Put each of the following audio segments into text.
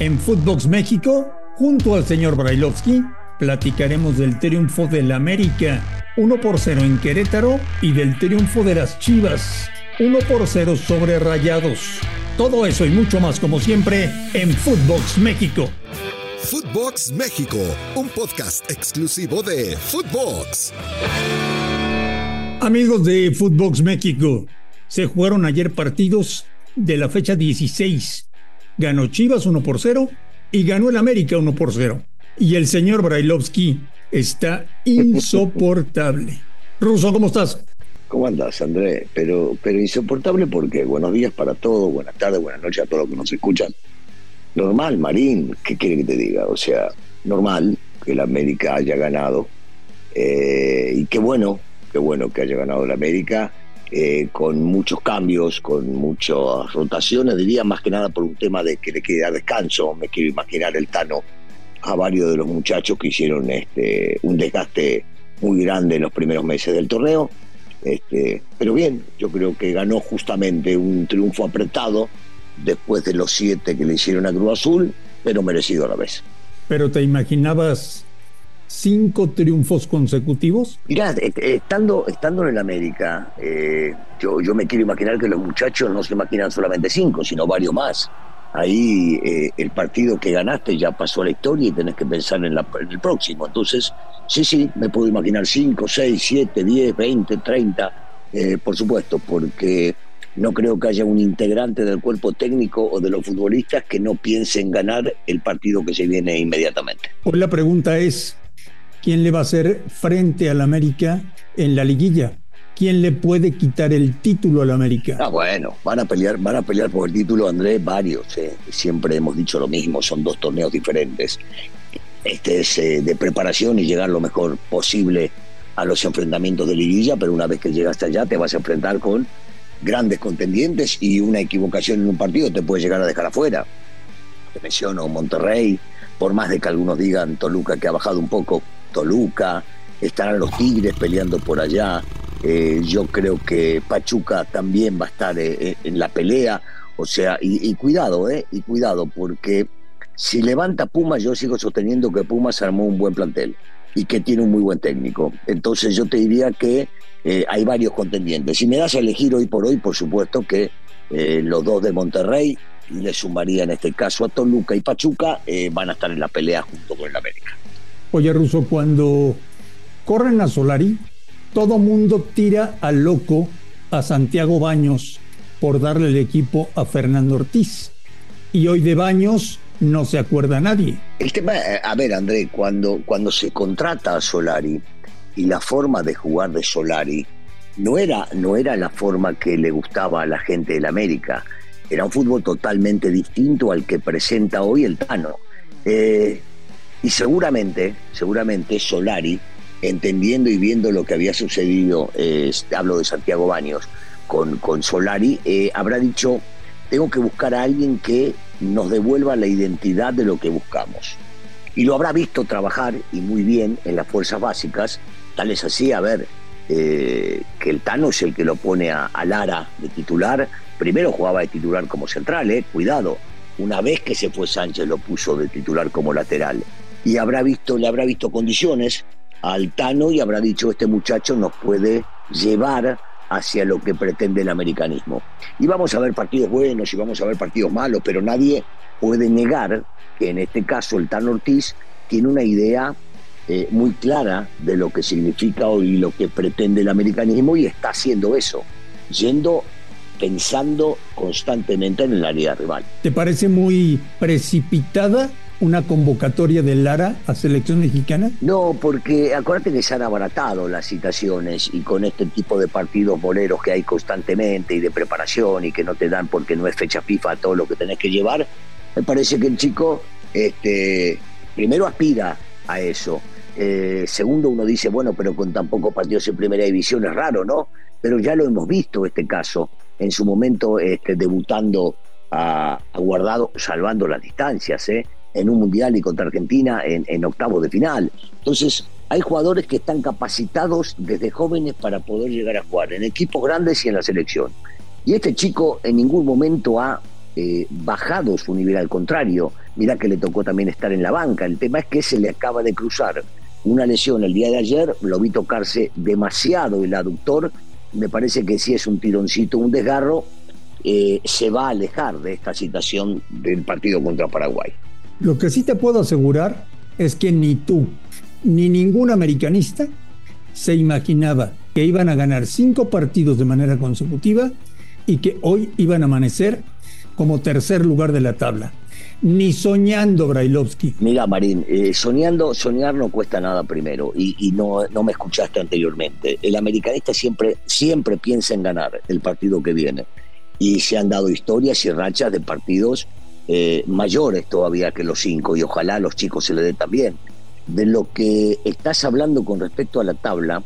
En Footbox México, junto al señor Brailovsky, platicaremos del triunfo del América 1 por 0 en Querétaro y del triunfo de las Chivas 1 por 0 sobre Rayados. Todo eso y mucho más como siempre en Footbox México. Footbox México, un podcast exclusivo de Footbox. Amigos de Footbox México, se jugaron ayer partidos de la fecha 16. Ganó Chivas 1 por 0 y ganó el América 1 por 0. Y el señor Brailovsky está insoportable. Ruso, ¿cómo estás? ¿Cómo andas, André? Pero, pero insoportable porque buenos días para todos, buenas tardes, buenas noches a todos los que nos escuchan. Normal, Marín, ¿qué quiere que te diga? O sea, normal que la América haya ganado. Eh, y qué bueno, qué bueno que haya ganado la América, eh, con muchos cambios, con muchas rotaciones, diría más que nada por un tema de que le quiere dar descanso. Me quiero imaginar el Tano a varios de los muchachos que hicieron este, un desgaste muy grande en los primeros meses del torneo este, pero bien, yo creo que ganó justamente un triunfo apretado después de los siete que le hicieron a Cruz Azul, pero merecido a la vez. ¿Pero te imaginabas cinco triunfos consecutivos? Mirá, eh, eh, estando, estando en el América, eh, yo, yo me quiero imaginar que los muchachos no se imaginan solamente cinco, sino varios más ahí eh, el partido que ganaste ya pasó a la historia y tenés que pensar en, el próximo. Entonces, sí, sí, me puedo imaginar 5, 6, 7, 10, 20, 30, por supuesto, porque no creo que haya un integrante del cuerpo técnico o de los futbolistas que no piensen ganar el partido que se viene inmediatamente. Hoy la pregunta es, ¿quién le va a hacer frente al América en la liguilla? ¿quién le puede quitar el título al América? Ah, bueno, van a pelear, van a pelear por el título, Andrés, varios. Eh. Siempre hemos dicho lo mismo, son dos torneos diferentes. Este es eh, de preparación y llegar lo mejor posible a los enfrentamientos de liguilla, pero una vez que llegas allá te vas a enfrentar con grandes contendientes y una equivocación en un partido te puede llegar a dejar afuera. Te menciono Monterrey, por más de que algunos digan Toluca que ha bajado un poco, Toluca, estarán los Tigres peleando por allá, eh, yo creo que Pachuca también va a estar eh, eh, en la pelea. O sea, y, cuidado, ¿eh? Y cuidado, porque si levanta Pumas, yo sigo sosteniendo que Pumas armó un buen plantel y que tiene un muy buen técnico. Entonces yo te diría que hay varios contendientes. Si me das a elegir hoy por hoy, por supuesto que los dos de Monterrey, y le sumaría en este caso a Toluca y Pachuca, van a estar en la pelea junto con el América. Oye, Russo, cuando corren a Solari, todo mundo tira al loco a Santiago Baños por darle el equipo a Fernando Ortiz. Y hoy de Baños no se acuerda nadie. El tema, eh, a ver, André, cuando, cuando se contrata a Solari y la forma de jugar de Solari no era, no era la forma que le gustaba a la gente del América. Era un fútbol totalmente distinto al que presenta hoy el Tano. Eh, y seguramente, seguramente Solari entendiendo y viendo lo que había sucedido, eh, hablo de Santiago Baños, con, con Solari, eh, habrá dicho, tengo que buscar a alguien que nos devuelva la identidad de lo que buscamos. Y lo habrá visto trabajar y muy bien en las fuerzas básicas, tal es así, a ver, eh, que el Tano es el que lo pone a, Lara de titular, primero jugaba de titular como central, cuidado, una vez que se fue Sánchez lo puso de titular como lateral y habrá visto, le habrá visto condiciones, al Tano y habrá dicho este muchacho nos puede llevar hacia lo que pretende el americanismo. Y vamos a ver partidos buenos y vamos a ver partidos malos, pero nadie puede negar que en este caso el Tano Ortiz tiene una idea eh, muy clara de lo que significa hoy lo que pretende el americanismo y está haciendo eso, yendo pensando constantemente en el área rival. ¿Te parece muy precipitada una convocatoria de Lara a selección mexicana? No, porque acuérdate que se han abaratado las citaciones y con este tipo de partidos boleros que hay constantemente y de preparación y que no te dan porque no es fecha FIFA todo lo que tenés que llevar, Me parece que el chico este, primero aspira a eso. Eh, segundo, uno dice, bueno, pero con tan pocos partidos en primera división es raro, ¿no? Pero ya lo hemos visto este caso, en su momento este, debutando a, Guardado, salvando las distancias, ¿eh? En un mundial y contra Argentina en, octavos de final. Entonces, hay jugadores que están capacitados desde jóvenes para poder llegar a jugar en equipos grandes y en la selección. Y este chico en ningún momento ha eh, bajado su nivel, al contrario, mira que le tocó también estar en la banca. El tema es que se le acaba de cruzar una lesión el día de ayer, lo vi tocarse demasiado el aductor, me parece que si es un tironcito, un desgarro, eh, se va a alejar de esta situación del partido contra Paraguay. Lo que sí te puedo asegurar es que ni tú ni ningún americanista se imaginaba que iban a ganar cinco partidos de manera consecutiva y que hoy iban a amanecer como tercer lugar de la tabla. Ni soñando, Brailovsky. Mira, Marín, eh, soñando, soñar no cuesta nada primero y, no, no me escuchaste anteriormente. El americanista siempre, siempre piensa en ganar el partido que viene y se han dado historias y rachas de partidos eh, mayores todavía que los cinco y ojalá a los chicos se le dé también. De lo que estás hablando con respecto a la tabla,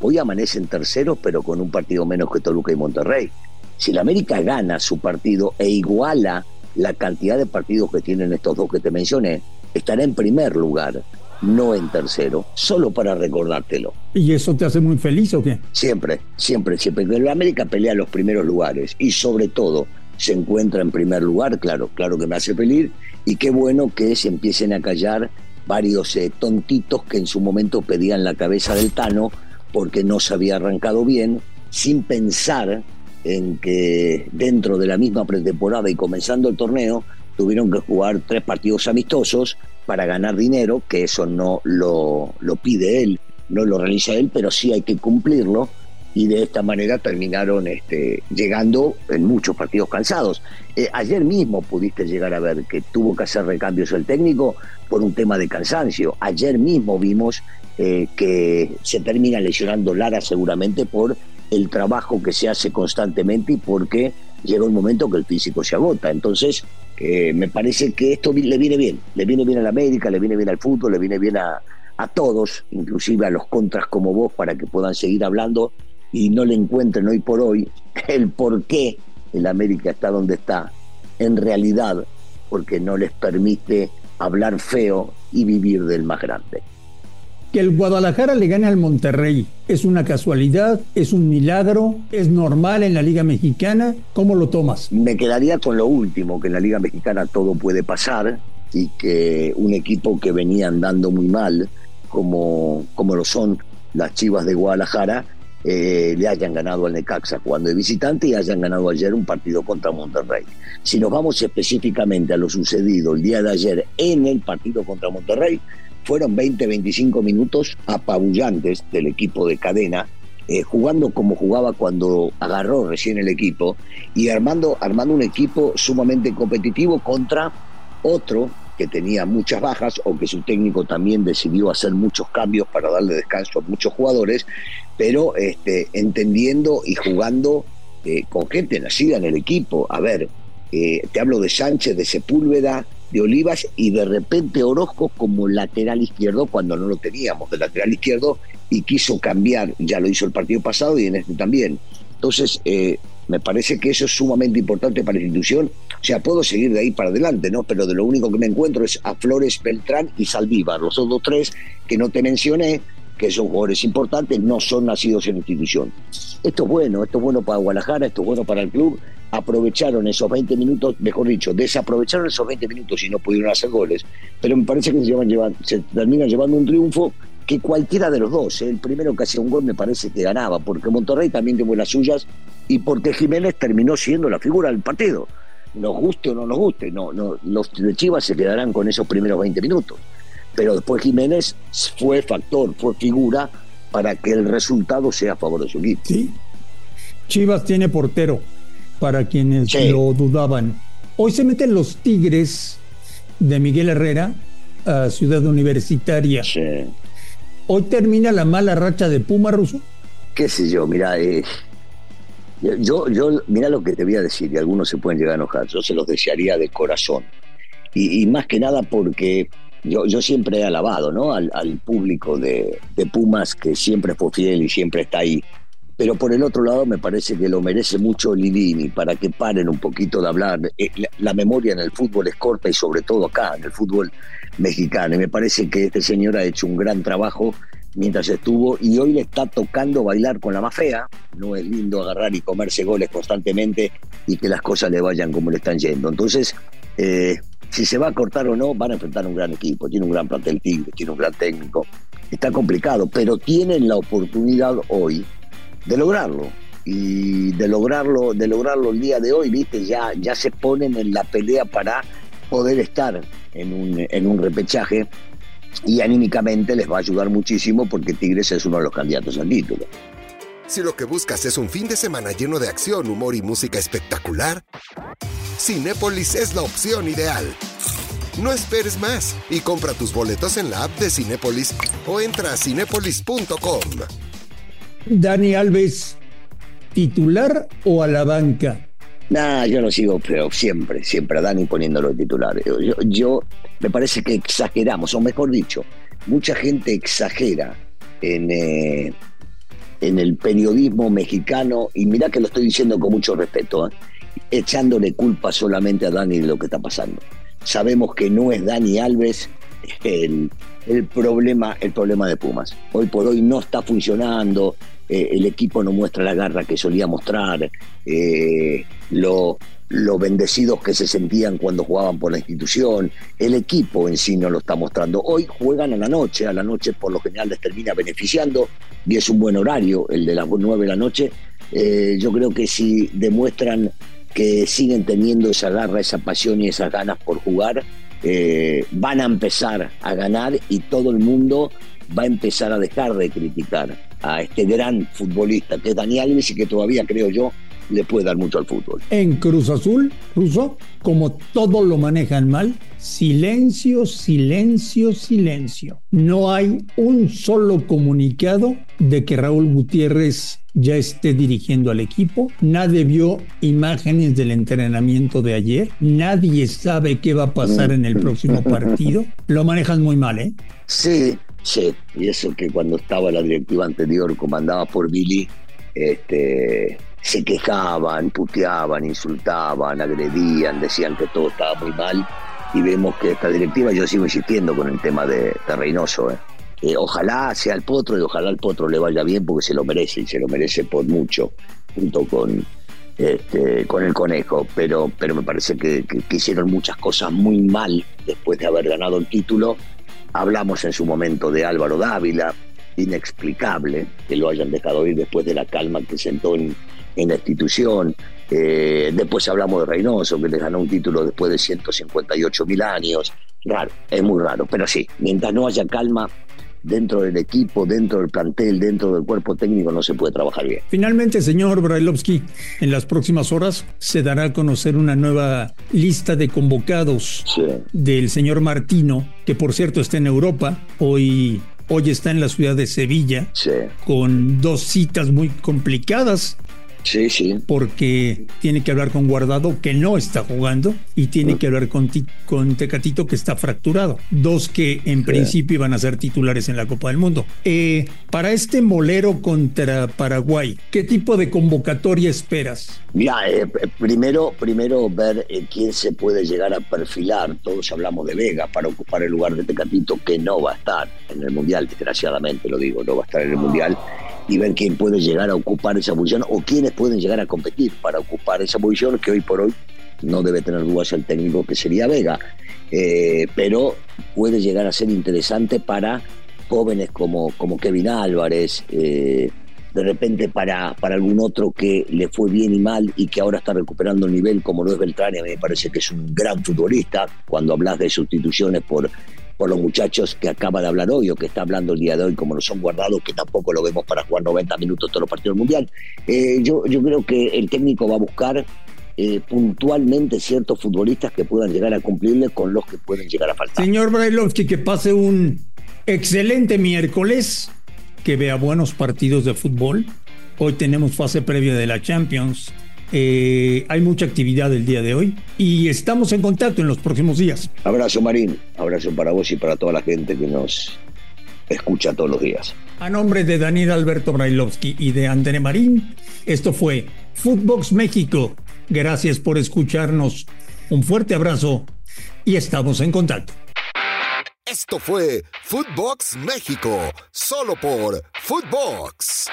hoy amanecen terceros pero con un partido menos que Toluca y Monterrey. Si la América gana su partido e iguala la cantidad de partidos que tienen estos dos que te mencioné, estará en primer lugar, no en tercero, solo para recordártelo. ¿Y eso te hace muy feliz o qué? Siempre, siempre, siempre. La América pelea los primeros lugares y sobre todo se encuentra en primer lugar, claro, claro que me hace feliz y qué bueno que se empiecen a callar varios eh, tontitos que en su momento pedían la cabeza del Tano porque no se había arrancado bien, sin pensar en que dentro de la misma pretemporada y comenzando el torneo tuvieron que jugar tres partidos amistosos para ganar dinero, que eso no lo, lo pide él, no lo realiza él, pero sí hay que cumplirlo y de esta manera terminaron este, llegando en muchos partidos cansados. Eh, ayer mismo pudiste llegar a ver que tuvo que hacer recambios el técnico por un tema de cansancio. Ayer mismo vimos eh, que se termina lesionando Lara seguramente por el trabajo que se hace constantemente y porque llega un momento que el físico se agota. Entonces, eh, me parece que esto le viene bien, le viene bien a la América, le viene bien al fútbol, le viene bien a, a todos, inclusive a los contras como vos, para que puedan seguir hablando y no le encuentren hoy por hoy el por qué el América está donde está, en realidad porque no les permite hablar feo y vivir del más grande que el Guadalajara le gane al Monterrey. ¿Es una casualidad? ¿Es un milagro? ¿Es normal en la Liga Mexicana? ¿Cómo lo tomas? Me quedaría con lo último, que en la Liga Mexicana todo puede pasar y que un equipo que venía andando muy mal, como, como lo son las Chivas de Guadalajara, eh, le hayan ganado al Necaxa cuando de visitante y hayan ganado ayer un partido contra Monterrey. Si nos vamos específicamente a lo sucedido el día de ayer en el partido contra Monterrey, fueron 20, 25 minutos apabullantes del equipo de cadena, eh, jugando como jugaba cuando agarró recién el equipo y armando, armando un equipo sumamente competitivo contra otro que tenía muchas bajas o que su técnico también decidió hacer muchos cambios para darle descanso a muchos jugadores, pero este, entendiendo y jugando eh, con gente nacida en el equipo. A ver, eh, te hablo de Sánchez, de Sepúlveda, de Olivas y de repente Orozco como lateral izquierdo cuando no lo teníamos de lateral izquierdo y quiso cambiar, ya lo hizo el partido pasado y en este también. Entonces, eh, me parece que eso es sumamente importante para la institución. O sea, puedo seguir de ahí para adelante, ¿no? Pero de lo único que me encuentro es a Flores, Beltrán y Saldívar, los otros tres que no te mencioné, que son jugadores importantes, no son nacidos en la institución. Esto es bueno, esto es bueno para Guadalajara, esto es bueno para el club aprovecharon esos 20 minutos, mejor dicho, desaprovecharon esos 20 minutos y no pudieron hacer goles, pero me parece que se, llevan, se termina llevando un triunfo que cualquiera de los dos, ¿eh? el primero que hacía un gol me parece que ganaba, porque Monterrey también tuvo las suyas y porque Jiménez terminó siendo la figura del partido. Nos guste o no nos guste, no, no, los de Chivas se quedarán con esos primeros 20 minutos. Pero después Jiménez fue factor, fue figura para que el resultado sea a favor de su equipo. Sí. Chivas tiene portero, para quienes lo dudaban. Hoy se meten los Tigres de Miguel Herrera a Ciudad Universitaria. Hoy termina la mala racha de Puma Ruso. Qué sé yo, mira, eh, yo, yo, mira lo que te voy a decir, y algunos se pueden llegar a enojar. Yo se los desearía de corazón. y, más que nada porque yo, yo siempre he alabado ¿no? al, público de, de, Pumas que siempre fue fiel y siempre está ahí. Pero por el otro lado me parece que lo merece mucho Lidini para que paren un poquito de hablar. Eh, la, memoria en el fútbol es corta y sobre todo acá, en el fútbol mexicano. Y me parece que este señor ha hecho un gran trabajo mientras estuvo y hoy le está tocando bailar con la más fea. No es lindo agarrar y comerse goles constantemente y que las cosas le vayan como le están yendo. Entonces, eh, si se va a cortar o no, van a enfrentar un gran equipo. Tiene un gran plantel Tigre, tiene un gran técnico. Está complicado, pero tienen la oportunidad hoy de lograrlo. Y de lograrlo, de lograrlo el día de hoy, viste, ya, ya se ponen en la pelea para poder estar en un, en un repechaje y anímicamente les va a ayudar muchísimo porque Tigres es uno de los candidatos al título. Si lo que buscas es un fin de semana lleno de acción, humor y música espectacular, Cinépolis es la opción ideal. No esperes más y compra tus boletos en la app de Cinépolis o entra a cinépolis.com. Dani Alves, ¿titular o a la banca? Nah, yo lo sigo, pero siempre, siempre a Dani poniéndolo de titular. Yo, me parece que exageramos, o mejor dicho, mucha gente exagera en, eh, en el periodismo mexicano, y mira que lo estoy diciendo con mucho respeto, ¿eh? echándole culpa solamente a Dani de lo que está pasando. Sabemos que no es Dani Alves el, el, problema, el problema de Pumas. Hoy por hoy no está funcionando, eh, el equipo no muestra la garra que solía mostrar, eh, lo, bendecidos que se sentían cuando jugaban por la institución, el equipo en sí no lo está mostrando. Hoy juegan a la noche, a la noche por lo general les termina beneficiando y es un buen horario, el de las 9 de la noche. Eh, yo creo que si demuestran que siguen teniendo esa garra, esa pasión y esas ganas por jugar, van a empezar a ganar y todo el mundo va a empezar a dejar de criticar a este gran futbolista que es Dani Alves y que todavía creo yo le puede dar mucho al fútbol. En Cruz Azul, Ruso, como todo lo manejan mal, silencio, silencio, silencio. No hay un solo comunicado de que Raúl Gutiérrez ya esté dirigiendo al equipo. Nadie vio imágenes del entrenamiento de ayer. Nadie sabe qué va a pasar en el próximo partido. Lo manejan muy mal, ¿eh? Sí, Sí, y eso que cuando estaba la directiva anterior comandada por Billy, este, se quejaban, puteaban, insultaban, agredían, decían que todo estaba muy mal. Y vemos que esta directiva, yo sigo insistiendo con el tema de, Reynoso. ¿eh? Eh, ojalá sea el potro y ojalá el potro le vaya bien porque se lo merece y se lo merece por mucho, junto con, este, con el conejo. Pero, pero me parece que hicieron muchas cosas muy mal después de haber ganado el título Hablamos en su momento de Álvaro Dávila, inexplicable que lo hayan dejado ir después de la calma que sentó en, la institución. Eh, después hablamos de Reynoso, que le ganó un título después de 158 mil años. Raro, es muy raro. Pero sí, mientras no haya calma, dentro del equipo, dentro del plantel, dentro del cuerpo técnico, no se puede trabajar bien. Finalmente, señor Brailovsky, en las próximas horas se dará a conocer una nueva lista de convocados del señor Martino, que por cierto está en Europa. Hoy Hoy está en la ciudad de Sevilla con dos citas muy complicadas Sí, sí. Porque tiene que hablar con Guardado, que no está jugando, y tiene que hablar con, con Tecatito, que está fracturado. Dos que en principio iban a ser titulares en la Copa del Mundo. Eh, para este molero contra Paraguay, ¿qué tipo de convocatoria esperas? Mira, eh, primero, primero ver eh, quién se puede llegar a perfilar. Todos hablamos de Vega para ocupar el lugar de Tecatito, que no va a estar en el Mundial, desgraciadamente lo digo, no va a estar en el Mundial y ver quién puede llegar a ocupar esa posición o quiénes pueden llegar a competir para ocupar esa posición que hoy por hoy no debe tener dudas el técnico que sería Vega, eh, pero puede llegar a ser interesante para jóvenes como, como Kevin Álvarez, eh, de repente para, para algún otro que le fue bien y mal y que ahora está recuperando el nivel como lo es Beltrán, me parece que es un gran futbolista, cuando hablas de sustituciones por por los muchachos que acaba de hablar hoy o que está hablando el día de hoy, como lo son guardados, que tampoco lo vemos para jugar 90 minutos todos los partidos del Mundial. Eh, yo, yo creo que el técnico va a buscar eh, puntualmente ciertos futbolistas que puedan llegar a cumplirle con los que pueden llegar a faltar. Señor Brailovsky, que pase un excelente miércoles, que vea buenos partidos de fútbol. Hoy tenemos fase previa de la Champions Eh, hay mucha actividad el día de hoy y estamos en contacto en los próximos días. Abrazo Marín, abrazo para vos y para toda la gente que nos escucha todos los días. A nombre de Daniel Alberto Brailovsky y de André Marín, esto fue Footbox México. Gracias por escucharnos. Un fuerte abrazo y estamos en contacto. Esto fue Footbox México, solo por Footbox.